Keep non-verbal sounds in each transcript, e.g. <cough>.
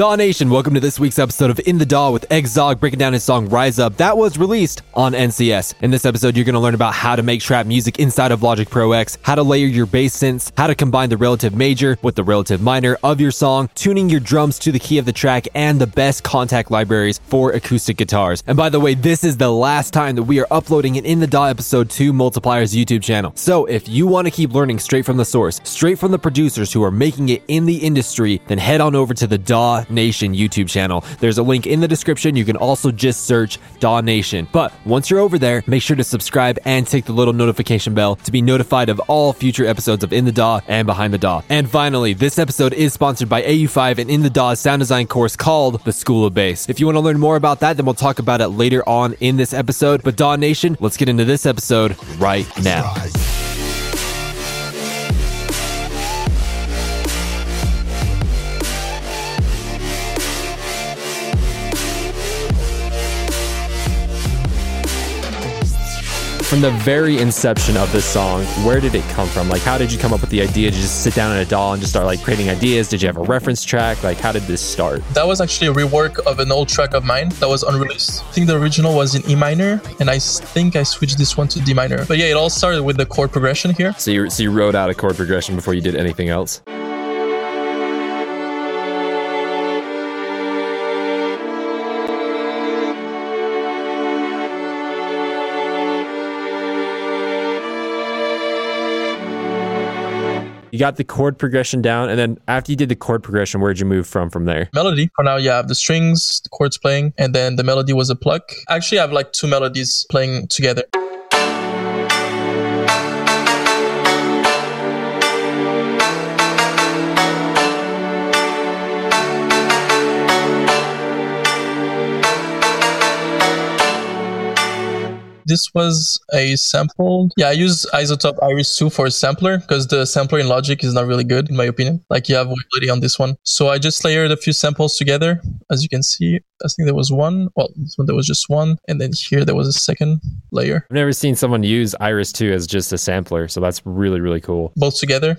Daw Nation, welcome to this week's episode of In the Daw with Egzod breaking down his song Rise Up that was released on NCS. In this episode, you're going to learn about how to make trap music inside of Logic Pro X, how to layer your bass synths, how to combine the relative major with the relative minor of your song, tuning your drums to the key of the track, and the best Kontakt libraries for acoustic guitars. And by the way, this is the last time that we are uploading an In the Daw episode to Multiplier's YouTube channel. So if you want to keep learning straight from the source, straight from the producers who are making it in the industry, then head on over to the Daw Nation YouTube channel. There's a link in the description. You can also just search Daw Nation. But once you're over there, make sure to subscribe and tick the little notification bell to be notified of all future episodes of In the Daw and Behind the Daw. And finally, this episode is sponsored by AU5 and In the Daw sound design course called The School of Bass. If you want to learn more about that, then we'll talk about it later on in this episode. But Daw Nation, let's get into this episode right now. From the very inception of this song, where did it come from? Like, how did you come up with the idea to just sit down in a DAW and just start like creating ideas? Did you have a reference track? Like, how did this start? That was actually a rework of an old track of mine that was unreleased. I think the original was in E minor, and I think I switched this one to D minor. But yeah, it all started with the chord progression here. So you so you wrote out a chord progression before you did anything else. You got the chord progression down, and then after you did the chord progression, where'd you move from from there? Melody. For now, you have the strings, the chords playing, and then the melody was a pluck. Actually, I have like two melodies playing together. This was a sample. Yeah, I use iZotope Iris 2 for a sampler because the sampler in Logic is not really good, in my opinion. Like you have ability on this one. So I just layered a few samples together. As you can see, I think there was one. Well, this one there was just one. And then here there was a second layer. I've never seen someone use Iris 2 as just a sampler. So that's really, really cool. Both together.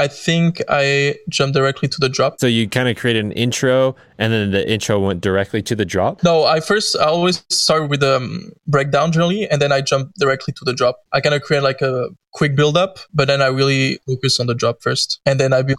I think I jumped directly to the drop. So you kind of created an intro and then the intro went directly to the drop? No, I first I always start with the um, breakdown generally and then I jump directly to the drop. I kind of create like a quick build up, but then I really focus on the drop first. And then I build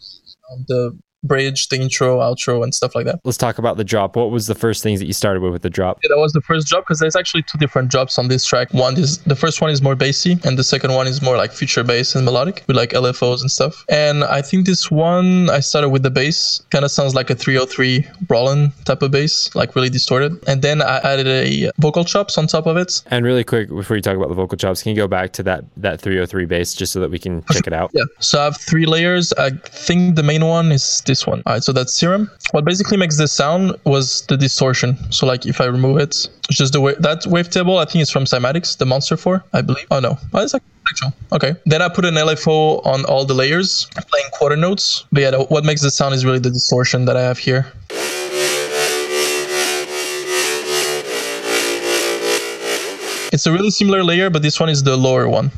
the bridge, the intro, outro, and stuff like that. Let's talk about the drop. What was the first things that you started with with the drop? Yeah, that was the first drop because there's actually two different drops on this track. One is the first one is more bassy, and the second one is more like future bass and melodic with like LFOs and stuff. And I think this one I started with the bass, kind of sounds like a 303 Roland type of bass, like really distorted. And then I added a vocal chops on top of it. And really quick before you talk about the vocal chops, can you go back to that that 303 bass just so that we can check it out? <laughs> yeah. So I have three layers. I think the main one is this one. All right, so that's serum. What basically makes this sound was the distortion. So like if I remove it, it's just the way that wavetable, I think it's from Cymatics, the Monster 4, I believe. Oh no, oh, it's actual. Okay. Then I put an LFO on all the layers, playing quarter notes. But yeah, what makes the sound is really the distortion that I have here. It's a really similar layer, but this one is the lower one.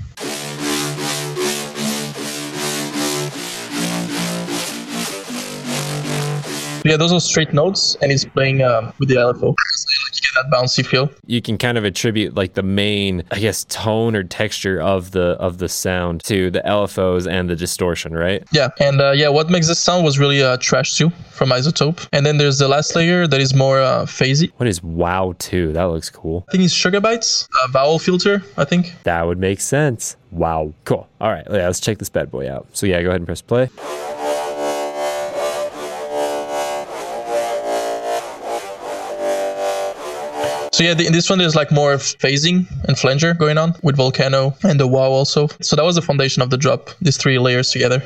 Yeah, those are straight notes, and he's playing um, with the LFO. you get that bouncy feel. You can kind of attribute like the main, I guess, tone or texture of the of the sound to the LFOs and the distortion, right? Yeah, and uh, yeah, what makes this sound was really uh, Trash 2 from iZotope, and then there's the last layer that is more uh, phasey. What is Wow 2? That looks cool. I think it's Sugar Bytes, a vowel filter. I think that would make sense. Wow, cool. All right, yeah, let's check this bad boy out. So yeah, go ahead and press play. So yeah, the, this one there's like more phasing and flanger going on with Volcano and the wow also. So that was the foundation of the drop, these three layers together.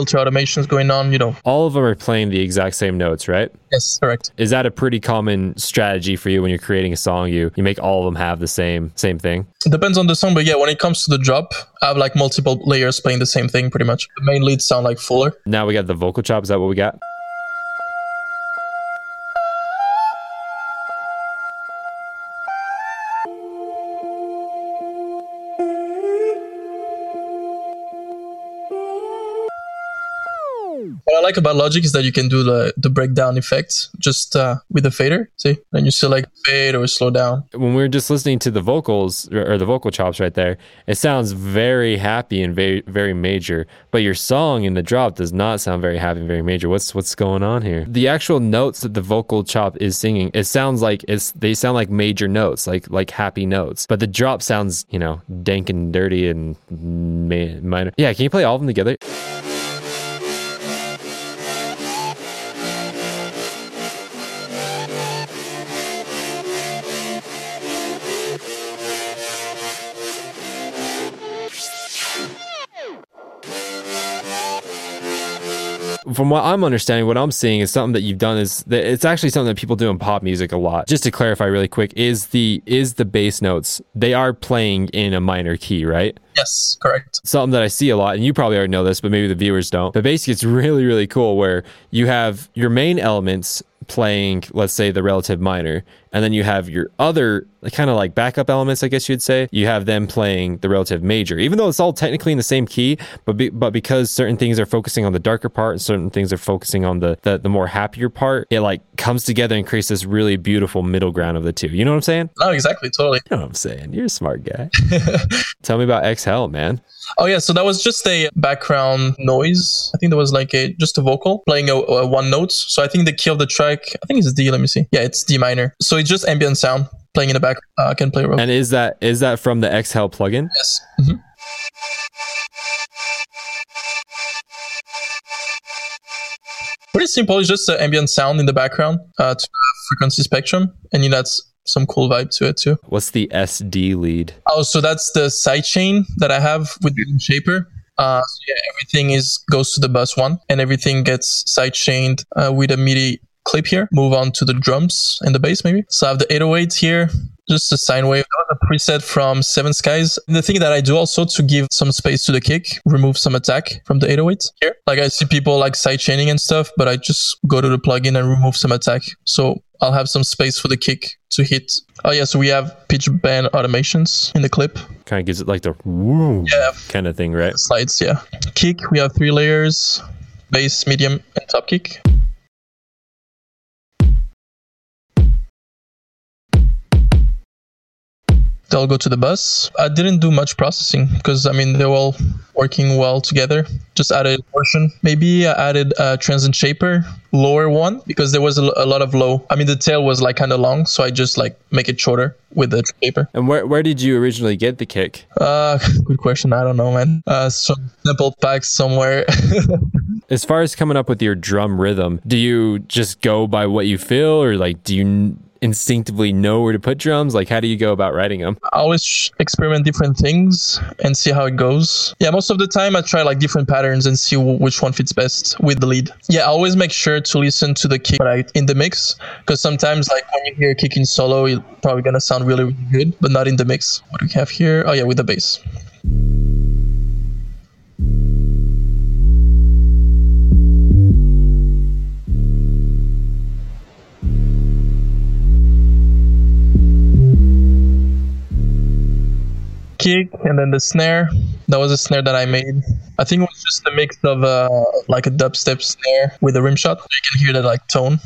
Filter automations going on. You know. All of them are playing the exact same notes, right? Yes, correct. Is that a pretty common strategy for you when you're creating a song? You you make all of them have the same same thing. It depends on the song, but yeah, when it comes to the drop, I have like multiple layers playing the same thing pretty much. The main leads sound like fuller. Now we got the vocal chop. Is that what we got? Like about Logic is that you can do the, the breakdown effect just uh, with the fader. See, then you select fade or slow down. When we were just listening to the vocals or the vocal chops right there, it sounds very happy and very very major. But your song in the drop does not sound very happy and very major. What's what's going on here? The actual notes that the vocal chop is singing, it sounds like it's they sound like major notes, like like happy notes. But the drop sounds, you know, dank and dirty and minor. Yeah, can you play all of them together? From what I'm understanding, what I'm seeing is something that you've done is that it's actually something that people do in pop music a lot. Just to clarify really quick, is the is the bass notes they are playing in a minor key, right? Yes, correct. Something that I see a lot, and you probably already know this, but maybe the viewers don't. But basically, it's really, really cool where you have your main elements playing, let's say, the relative minor, and then you have your other kind of like backup elements, I guess you'd say. You have them playing the relative major, even though it's all technically in the same key, but be, but because certain things are focusing on the darker part and certain things are focusing on the, the the more happier part, it like comes together and creates this really beautiful middle ground of the two. You know what I'm saying? No, exactly, totally. You know what I'm saying? You're a smart guy. <laughs> Tell me about Exhale, man. Oh yeah, so that was just a background noise. I think there was like a just a vocal playing a, a one note. So I think the key of the track, I think it's D. Let me see. Yeah, it's D minor. So it's just ambient sound playing in the back. Uh, I can play. Real. And is that is that from the Exhale plugin? Yes. Mm-hmm. Pretty simple. It's just the ambient sound in the background uh, to frequency spectrum, and you know, that's some cool vibe to it too. What's the SD lead? Oh, so that's the sidechain that I have with the Shaper. Uh, so yeah, everything is goes to the bus one, and everything gets sidechained uh, with a MIDI clip here. Move on to the drums and the bass maybe. So I have the 808 here, just a sine wave. a preset from Seven Skies. And the thing that I do also to give some space to the kick, remove some attack from the 808 here. Like I see people like sidechaining and stuff, but I just go to the plugin and remove some attack. So I'll have some space for the kick to hit. Oh yeah, so we have pitch bend automations in the clip. Kind of gives it like the woo yeah. kind of thing, right? Slides, yeah. Kick, we have three layers, bass, medium, and top kick. They'll go to the bus. I didn't do much processing because I mean they're all working well together. Just added portion. Maybe I added a transient shaper lower one because there was a, a lot of low. I mean the tail was like kind of long, so I just like make it shorter with the shaper. And where where did you originally get the kick? Uh, <laughs> good question. I don't know, man. Uh, some sample packs somewhere. <laughs> as far as coming up with your drum rhythm, do you just go by what you feel, or like do you instinctively know where to put drums? Like, how do you go about writing them? I always experiment different things and see how it goes. Yeah, most of the time I try like different patterns and see which one fits best with the lead. Yeah, I always make sure to listen to the kick right in the mix because sometimes like when you hear kicking solo, it's probably gonna sound really, really good, but not in the mix. What do we have here? Oh yeah, with the bass. Kick and then the snare. That was a snare that I made. I think it was just a mix of uh, like a dubstep snare with a rim shot. You can hear that like tone.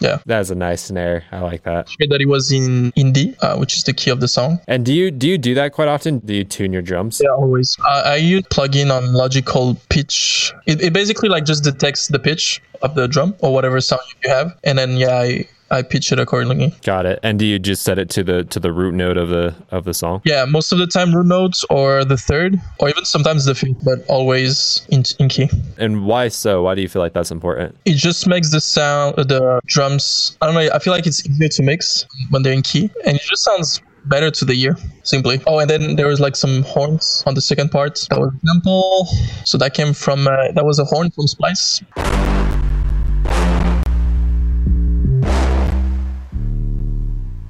Yeah, that's a nice snare. I like that. I that it was in in D, uh, which is the key of the song. And do you do you do that quite often? Do you tune your drums? Yeah, always. Uh, I use plugin on Logic called Pitch. It, it basically like just detects the pitch of the drum or whatever sound you have, and then yeah, I I pitch it accordingly. Got it. And do you just set it to the to the root note of the of the song? Yeah, most of the time root notes or the third, or even sometimes the fifth, but always in, in key. And why so? Why do you feel like that's important? It just makes the sound, the drums. I don't know. I feel like it's easier to mix when they're in key, and it just sounds better to the ear simply oh and then there was like some horns on the second part that was example so that came from uh, that was a horn from splice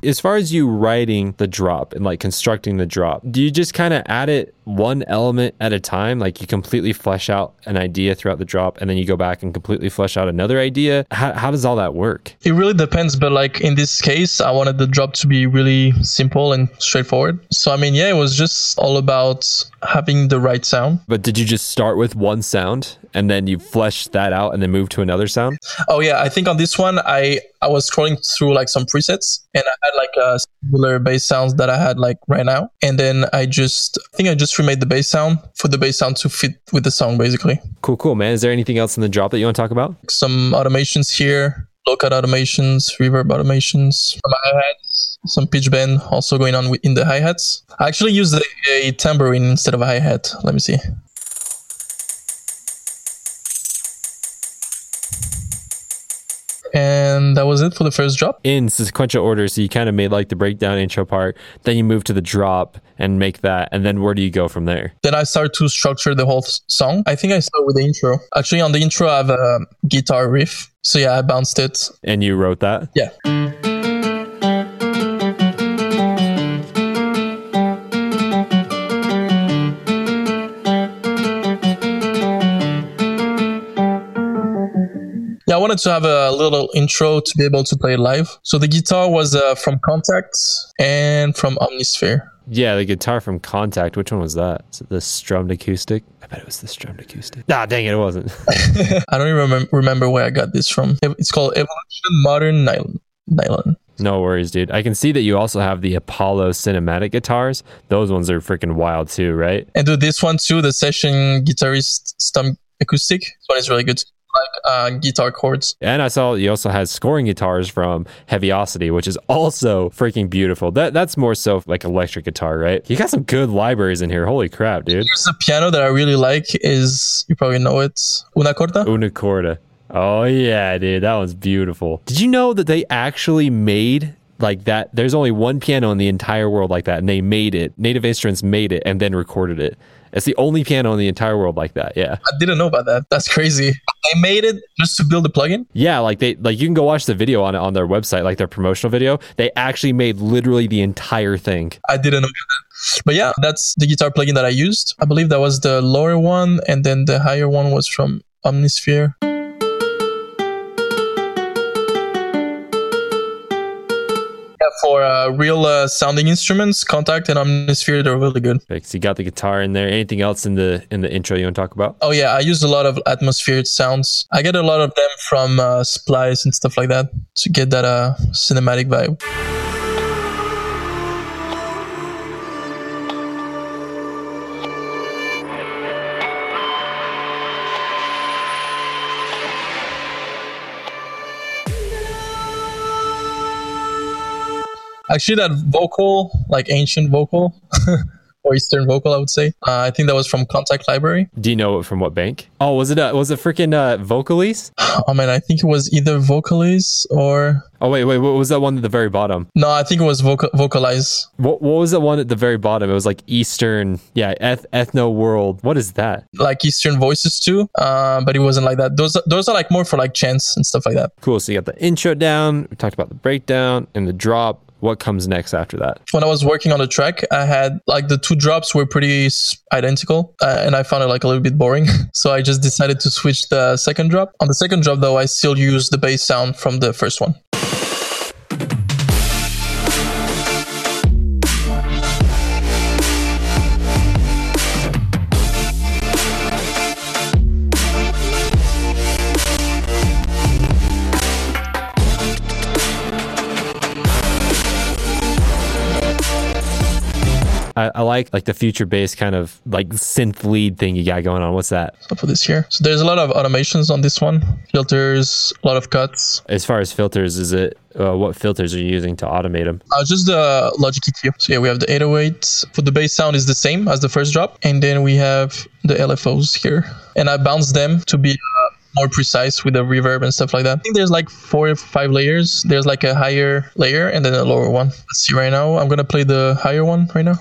As far as you writing the drop and like constructing the drop, do you just kind of add it one element at a time? Like you completely flesh out an idea throughout the drop and then you go back and completely flesh out another idea? How, how does all that work? It really depends, but like in this case, I wanted the drop to be really simple and straightforward. So, I mean, yeah, it was just all about having the right sound. But did you just start with one sound and then you flesh that out and then move to another sound? Oh yeah, I think on this one I I was scrolling through like some presets and I had like a similar bass sounds that I had like right now. And then I just I think I just remade the bass sound for the bass sound to fit with the song basically. Cool, cool, man. Is there anything else in the drop that you want to talk about? Some automations here, low cut automations, reverb automations, some hi-hats, some pitch bend also going on in the hi-hats. I actually used a, a tambourine instead of a hi-hat. Let me see. and that was it for the first drop. In sequential order, so you kind of made like the breakdown intro part, then you move to the drop and make that, and then where do you go from there? Then I start to structure the whole song. I think I start with the intro. Actually, on the intro, I have a guitar riff. So yeah, I bounced it. And you wrote that? Yeah. Wanted to have a little intro to be able to play it live. So the guitar was uh, from Kontakt and from Omnisphere. Yeah, the guitar from Kontakt. Which one was that? Is it the strummed acoustic? I bet it was the strummed acoustic. Nah, dang it, it wasn't. <laughs> I don't even remem- remember where I got this from. It's called Evolution Modern Nylon. Nylon. No worries, dude. I can see that you also have the Apollo cinematic guitars. Those ones are freaking wild too, right? And do this one too, the session guitarist strummed acoustic. This one is really good like uh, guitar chords. And I saw you also had scoring guitars from Heavyocity, which is also freaking beautiful. That that's more so like electric guitar, right? You got some good libraries in here. Holy crap, dude! Here's a piano that I really like. Is you probably know it, Una Corda. Una Corda. Oh yeah, dude, that one's beautiful. Did you know that they actually made like that there's only one piano in the entire world like that and they made it native instruments made it and then recorded it it's the only piano in the entire world like that yeah. I didn't know about that. That's crazy. They made it just to build a plugin? Yeah like they like you can go watch the video on it on their website like their promotional video. They actually made literally the entire thing. I didn't know that. But yeah that's the guitar plugin that i used. I believe that was the lower one and then the higher one was from omnisphere for uh, real uh, sounding instruments, Kontakt and Omnisphere, they're really good. So you got the guitar in there. Anything else in the in the intro you want to talk about? Oh yeah, I use a lot of atmospheric sounds. I get a lot of them from uh, Splice and stuff like that to get that uh, cinematic vibe. Actually, that vocal, like ancient vocal <laughs> or Eastern vocal, I would say. Uh, I think that was from Kontakt Library. Do you know it from what bank? Oh, was it a, was it freaking uh, Vocalise? <sighs> Oh man, I think it was either Vocalise or. Oh wait, wait, what was that one at the very bottom? No, I think it was vocal- Vocalize. What what was the one at the very bottom? It was like Eastern, yeah, eth- ethno world. What is that? Like Eastern voices too, uh, but it wasn't like that. Those those are like more for like chants and stuff like that. Cool. So you got the intro down. We talked about the breakdown and the drop what comes next after that? When I was working on the track, I had like the two drops were pretty identical, uh, and I found it like a little bit boring. <laughs> so I just decided to switch the second drop. On the second drop, though, I still use the bass sound from the first one. I, I, like like the future based kind of like synth lead thing you got going on. What's that? So for this here, so there's a lot of automations on this one, filters, a lot of cuts. As far as filters, is it uh, what filters are you using to automate them? Uh, just the Logic EQ. So yeah, we have the 808 for the bass sound is the same as the first drop, and then we have the LFOs here, and I bounce them to be. More precise with the reverb and stuff like that. I think there's like four or five layers. There's like a higher layer and then a lower one. Let's see right now. I'm gonna play the higher one right now.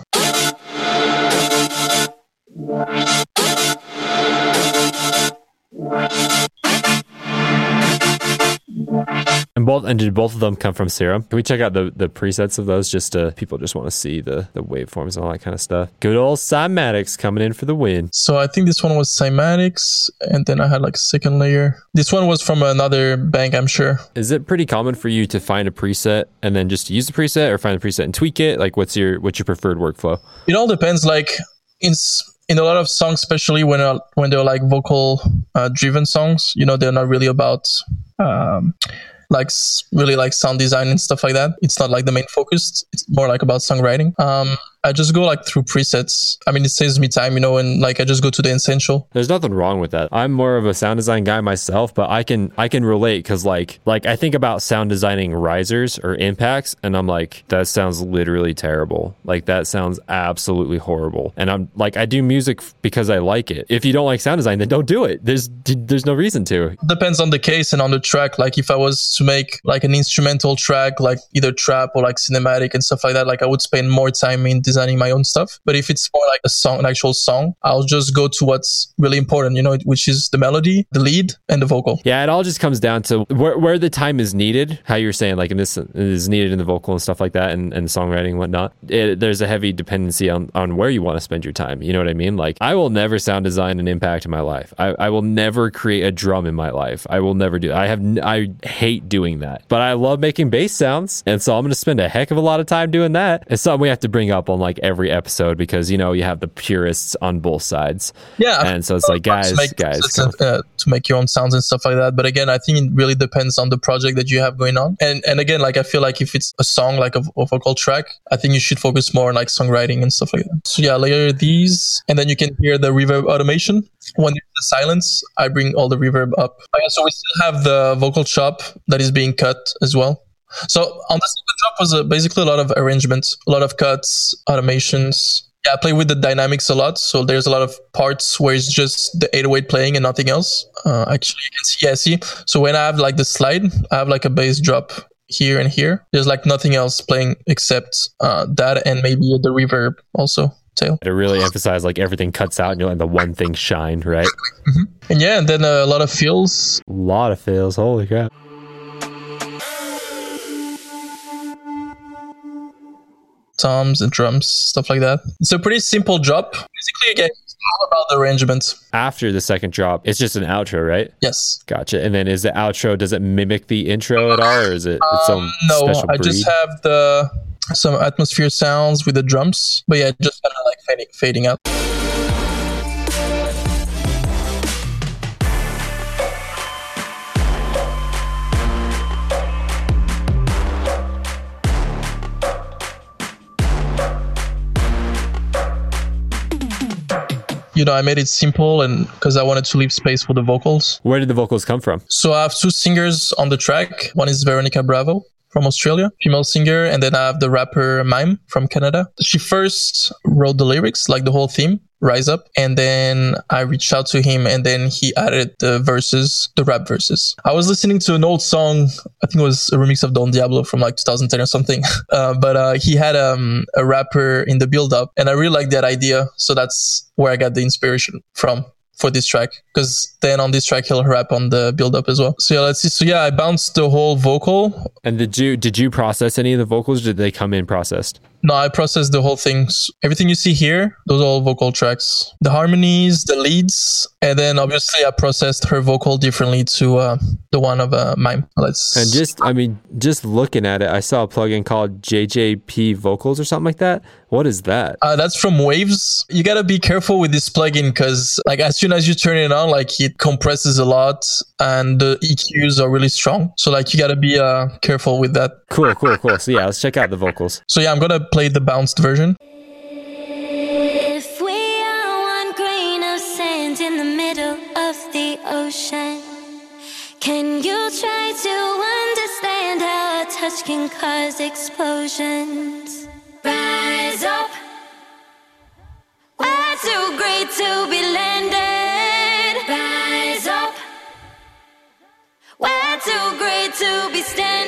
And both and did both of them come from Serum? Can we check out the, the presets of those just to people just want to see the, the waveforms and all that kind of stuff. Good old Cymatics coming in for the win. So I think this one was Cymatics, and then I had like a second layer. This one was from another bank, I'm sure. Is it pretty common for you to find a preset and then just use the preset or find a preset and tweak it? Like what's your what's your preferred workflow? It all depends. Like in in a lot of songs, especially when uh, when they're like vocal uh, driven songs, you know, they're not really about um, like really like sound design and stuff like that. It's not like the main focus. It's more like about songwriting. Um, I just go like through presets. I mean, it saves me time, you know, and like I just go to the essential. There's nothing wrong with that. I'm more of a sound design guy myself, but I can I can relate because like like I think about sound designing risers or impacts, and I'm like that sounds literally terrible. Like that sounds absolutely horrible. And I'm like I do music because I like it. If you don't like sound design, then don't do it. There's there's no reason to. Depends on the case and on the track. Like if I was to make like an instrumental track, like either trap or like cinematic and stuff like that, like I would spend more time in designing my own stuff. But if it's more like a song, an actual song, I'll just go to what's really important, you know, which is the melody, the lead, and the vocal. Yeah, it all just comes down to where, where the time is needed. How you're saying, like, in this is needed in the vocal and stuff like that, and, and songwriting and whatnot. It, there's a heavy dependency on, on where you want to spend your time. You know what I mean? Like, I will never sound design an impact in my life. I, I will never create a drum in my life. I will never do. I have I hate doing that, but I love making bass sounds, and so I'm going to spend a heck of a lot of time doing that. It's something we have to bring up on like every episode because you know you have the purists on both sides. Yeah, and so it's like guys, to guys, to, uh, to make your own sounds and stuff like that. But again, I think it really depends on the project that you have going on. And and again, like I feel like if it's a song like a, a vocal track, I think you should focus more on like songwriting and stuff like that. So yeah, layer these, and then you can hear the reverb automation. When there's the silence, I bring all the reverb up. Okay, so we still have the vocal chop that is being cut as well. So on the second drop was a, basically a lot of arrangements, a lot of cuts, automations. Yeah, I play with the dynamics a lot. So there's a lot of parts where it's just the 808 playing and nothing else. Uh, actually, you can see, yeah, see. So when I have like the slide, I have like a bass drop here and here. There's like nothing else playing except uh, that and maybe the reverb also. Tail. To really emphasize like everything cuts out and you're like the one thing shine, right? Mm-hmm. And yeah, and then uh, a lot of fills. A lot of fills. Holy crap. Toms and drums, stuff like that. It's a pretty simple drop. Basically, again, it's all about the arrangement. After the second drop, it's just an outro, right? Yes. Gotcha. And then is the outro, does it mimic the intro at all, or is it its own um, no, special breed? I just have the some atmosphere sounds with the drums, but yeah, just kind of like fading, fading out. You know, I made it simple and because I wanted to leave space for the vocals. Where did the vocals come from? So I have two singers on the track. One is Veronica Bravo from Australia, female singer, and then I have the rapper Mime from Canada. She first wrote the lyrics, like the whole theme, Rise Up, and then I reached out to him, and then he added the verses, the rap verses. I was listening to an old song, I think it was a remix of Don Diablo from like 2010 or something, <laughs> uh, but uh, he had um, a rapper in the build up, and I really liked that idea, so that's where I got the inspiration from for this track because then on this track he'll rap on the build up as well. So yeah, let's see. So yeah, I bounced the whole vocal. And did you did you process any of the vocals? did they come in processed? No, I processed the whole thing. Everything you see here, those are all vocal tracks. The harmonies, the leads, and then obviously I processed her vocal differently to uh, the one of uh, mime. Let's and just I mean, just looking at it, I saw a plugin called JJP Vocals or something like that. What is that? Uh, that's from Waves. You gotta be careful with this plugin because, like, as soon as you turn it on, like, it compresses a lot and the EQs are really strong. So, like, you gotta be uh, careful with that. Cool, cool, cool. So yeah, let's check out the vocals. So yeah, I'm gonna play the bounced version. If we are one grain of sand in the middle of the ocean, can you try to understand how a touch can cause explosions? Rise up. We're too great to be landed. Rise up. to be standard. They ain't never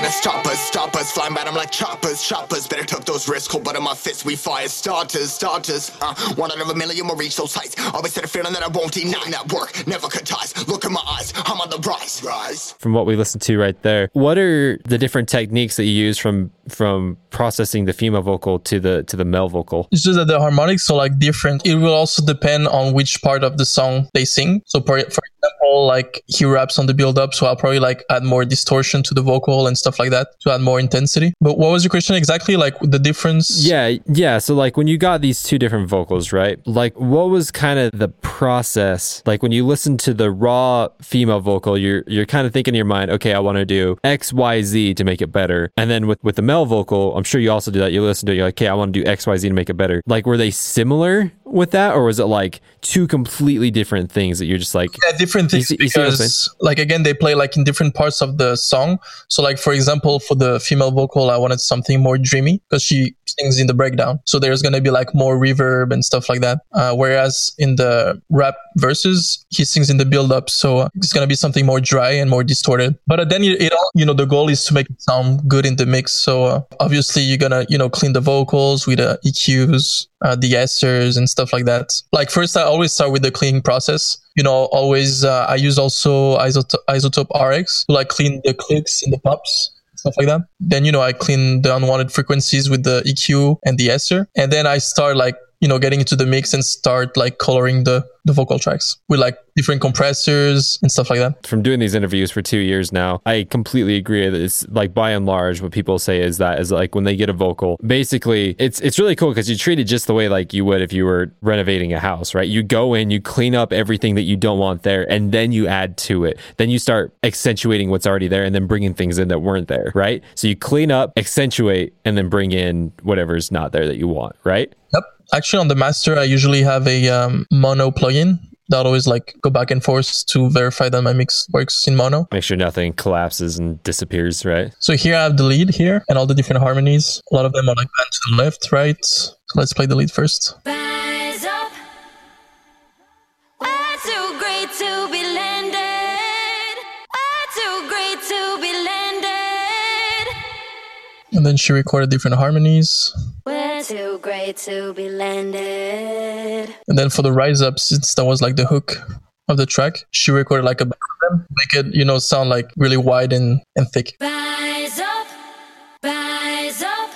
gonna stop us, stop us. Flying by them like choppers, choppers. Better took those risks, cold blood in my fists. We fire starters, starters. Uh, one out of a million will reach those heights. Always had a feeling that I won't deny that work. Never cut ties. Look in my eyes, I'm on the rise. Rise. From what we listened to right there, what are the different techniques that you use from from processing the female vocal to the to the male vocal? It's just that the harmonics are like different. It will also depend on which part of the song they sing. So for, for example, like he raps on the build up, so I'll probably like add more distortion to the vocal and stuff like that to add more intensity. But what was your question exactly? Like the difference? Yeah, yeah. So like when you got these two different vocals, right? Like what was kind of the process? Like when you listen to the raw female vocal, you're you're kind of thinking in your mind, okay, I want to do X, Y, Z to make it better. And then with with the male vocal, I'm sure you also do that. You listen to it, you're like, okay, I want to do X, Y, Z to make it better. Like were they similar with that, or was it like two completely different things that you're just like? Yeah, different things You see- you see because, like, again, they play like in different parts of the song. So, like, for example, for the female vocal, I wanted something more dreamy because she sings in the breakdown. So there's gonna be like more reverb and stuff like that. Uh, whereas in the rap verses, he sings in the build up, so it's gonna be something more dry and more distorted. But uh, then it, it all, you know, the goal is to make it sound good in the mix. So uh, obviously, you're gonna, you know, clean the vocals with the EQs, uh, the esters and stuff like that. Like first, I always start with the cleaning process. You know, always uh, I use also iZotope, iZotope RX to like clean the clicks and the pops stuff like that. Then, you know, I clean the unwanted frequencies with the EQ and the ester. And then I start like, you know, getting into the mix and start like coloring the, the vocal tracks with like different compressors and stuff like that. from doing these interviews for two years now, I completely agree that it's like by and large what people say is that is like when they get a vocal, basically it's it's really cool because you treat it just the way like you would if you were renovating a house, right? You go in, you clean up everything that you don't want there, and then you add to it. Then you start accentuating what's already there and then bringing things in that weren't there, right? So you clean up, accentuate, and then bring in whatever's not there that you want, right? Yep. Actually, on the master, I usually have a um, mono plugin that always like go back and forth to verify that my mix works in mono. Make sure nothing collapses and disappears, right? So here I have the lead here and all the different harmonies. A lot of them are like bent to the left, right. So let's play the lead first. Rise And then she recorded different harmonies. We're too great to be landed. And then for the rise up, since that was like the hook of the track, she recorded like a back of them, make it, you know, sound like really wide and, and thick. Rise up. Rise up.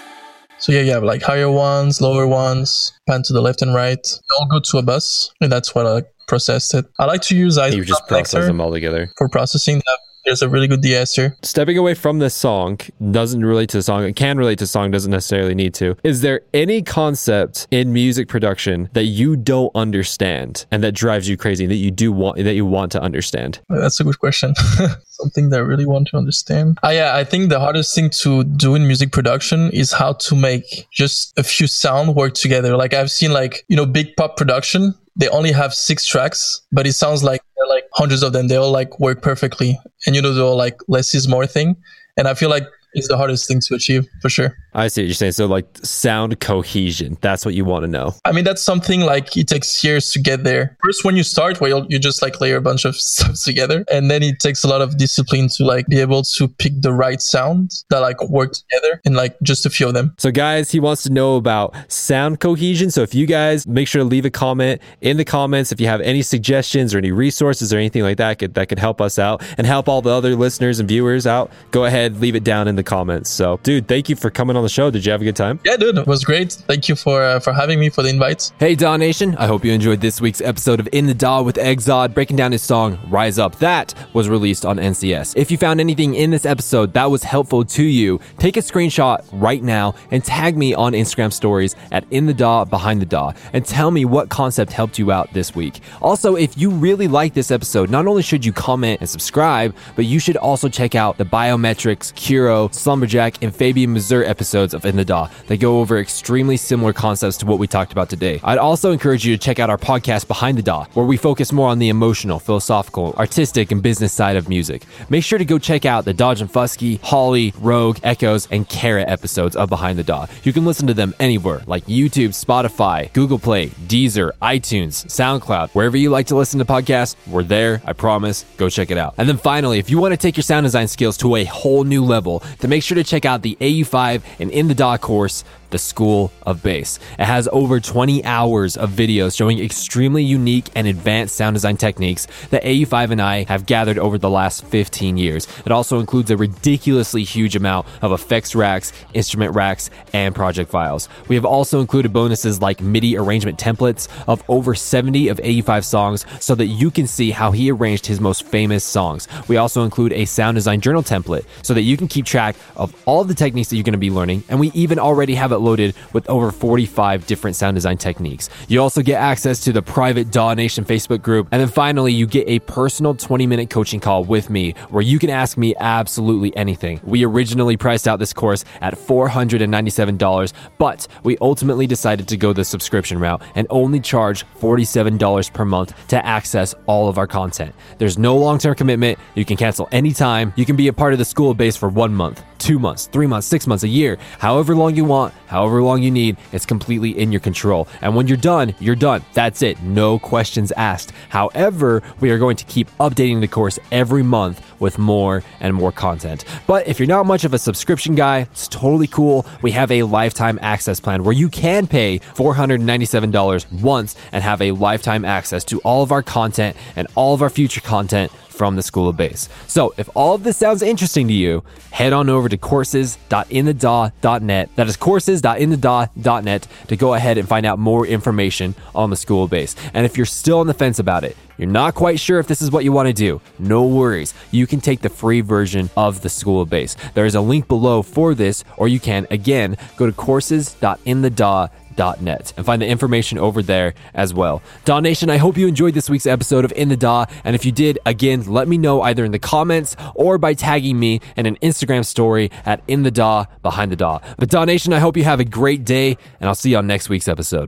So yeah, you have like higher ones, lower ones, pan to the left and right. They all go to a bus, and that's what I processed it. I like to use You just process them all together. for processing. That there's a really good de-esser. stepping away from this song doesn't relate to the song. It can relate to the song, doesn't necessarily need to. Is there any concept in music production that you don't understand and that drives you crazy that you do want that you want to understand? That's a good question. <laughs> Something that I really want to understand. Ah, yeah, I think the hardest thing to do in music production is how to make just a few sound work together. Like I've seen like, you know, big pop production, they only have six tracks, but it sounds like they're like hundreds of them. They all like work perfectly. And you know, the whole like less is more thing. And I feel like it's the hardest thing to achieve for sure. I see what you're saying. So like sound cohesion, that's what you want to know. I mean, that's something like it takes years to get there. First, when you start, where you'll, you just like layer a bunch of <laughs> stuff together, and then it takes a lot of discipline to like be able to pick the right sounds that like work together in like just a few of them. So, guys, he wants to know about sound cohesion. So, if you guys make sure to leave a comment in the comments if you have any suggestions or any resources or anything like that could, that could help us out and help all the other listeners and viewers out, go ahead, leave it down in the comments. So, dude, thank you for coming on the show. Did you have a good time? Yeah, dude, it was great. Thank you for uh, for having me for the invite. Hey, Daw Nation. I hope you enjoyed this week's episode of In the Daw with Egzod breaking down his song Rise Up. That was released on NCS. If you found anything in this episode that was helpful to you, take a screenshot right now and tag me on Instagram stories at In the Daw Behind the Daw and tell me what concept helped you out this week. Also, if you really like this episode, not only should you comment and subscribe, but you should also check out the Biometrics, Kuuro, Slumberjack, and Fabian Mazur episodes of In the DAW. that go over extremely similar concepts to what we talked about today. I'd also encourage you to check out our podcast Behind the DAW, where we focus more on the emotional, philosophical, artistic, and business side of music. Make sure to go check out the Dodge and Fuski, Holly, Rogue, Echoes, and Carrot episodes of Behind the DAW. You can listen to them anywhere, like YouTube, Spotify, Google Play, Deezer, iTunes, SoundCloud, wherever you like to listen to podcasts, we're there, I promise. Go check it out. And then finally, if you want to take your sound design skills to a whole new level, then make sure to check out the AU5 and In the DAW course the School of Bass. It has over 20 hours of videos showing extremely unique and advanced sound design techniques that AU5 and I have gathered over the last 15 years. It also includes a ridiculously huge amount of effects racks, instrument racks, and project files. We have also included bonuses like MIDI arrangement templates of over 70 of AU5 songs so that you can see how he arranged his most famous songs. We also include a sound design journal template so that you can keep track of all the techniques that you're going to be learning, and we even already have it loaded with over 45 different sound design techniques. You also get access to the private DAW Nation Facebook group. And then finally, you get a personal 20 minute coaching call with me where you can ask me absolutely anything. We originally priced out this course at $497, but we ultimately decided to go the subscription route and only charge $47 per month to access all of our content. There's no long term commitment. You can cancel anytime. You can be a part of the school of bass for one month, two months, three months, six months, a year, however long you want, however long you need. It's completely in your control. And when you're done, you're done. That's it. No questions asked. However, we are going to keep updating the course every month with more and more content. But if you're not much of a subscription guy, it's totally cool. We have a lifetime access plan where you can pay $497 once and have a lifetime access to all of our content and all of our future content from the School of Bass. So, if all of this sounds interesting to you, head on over to courses.inthedaw.net. That is courses.inthedaw.net to go ahead and find out more information on the School of Bass. And if you're still on the fence about it, you're not quite sure if this is what you want to do, no worries. You can take the free version of the School of Bass. There is a link below for this, or you can, again, go to courses.inthedaw.net net and find the information over there as well. DAW Nation, I hope you enjoyed this week's episode of In the DAW. And if you did, again, let me know either in the comments or by tagging me in an Instagram story at In the DAW Behind the DAW. But DAW Nation, I hope you have a great day and I'll see you on next week's episode.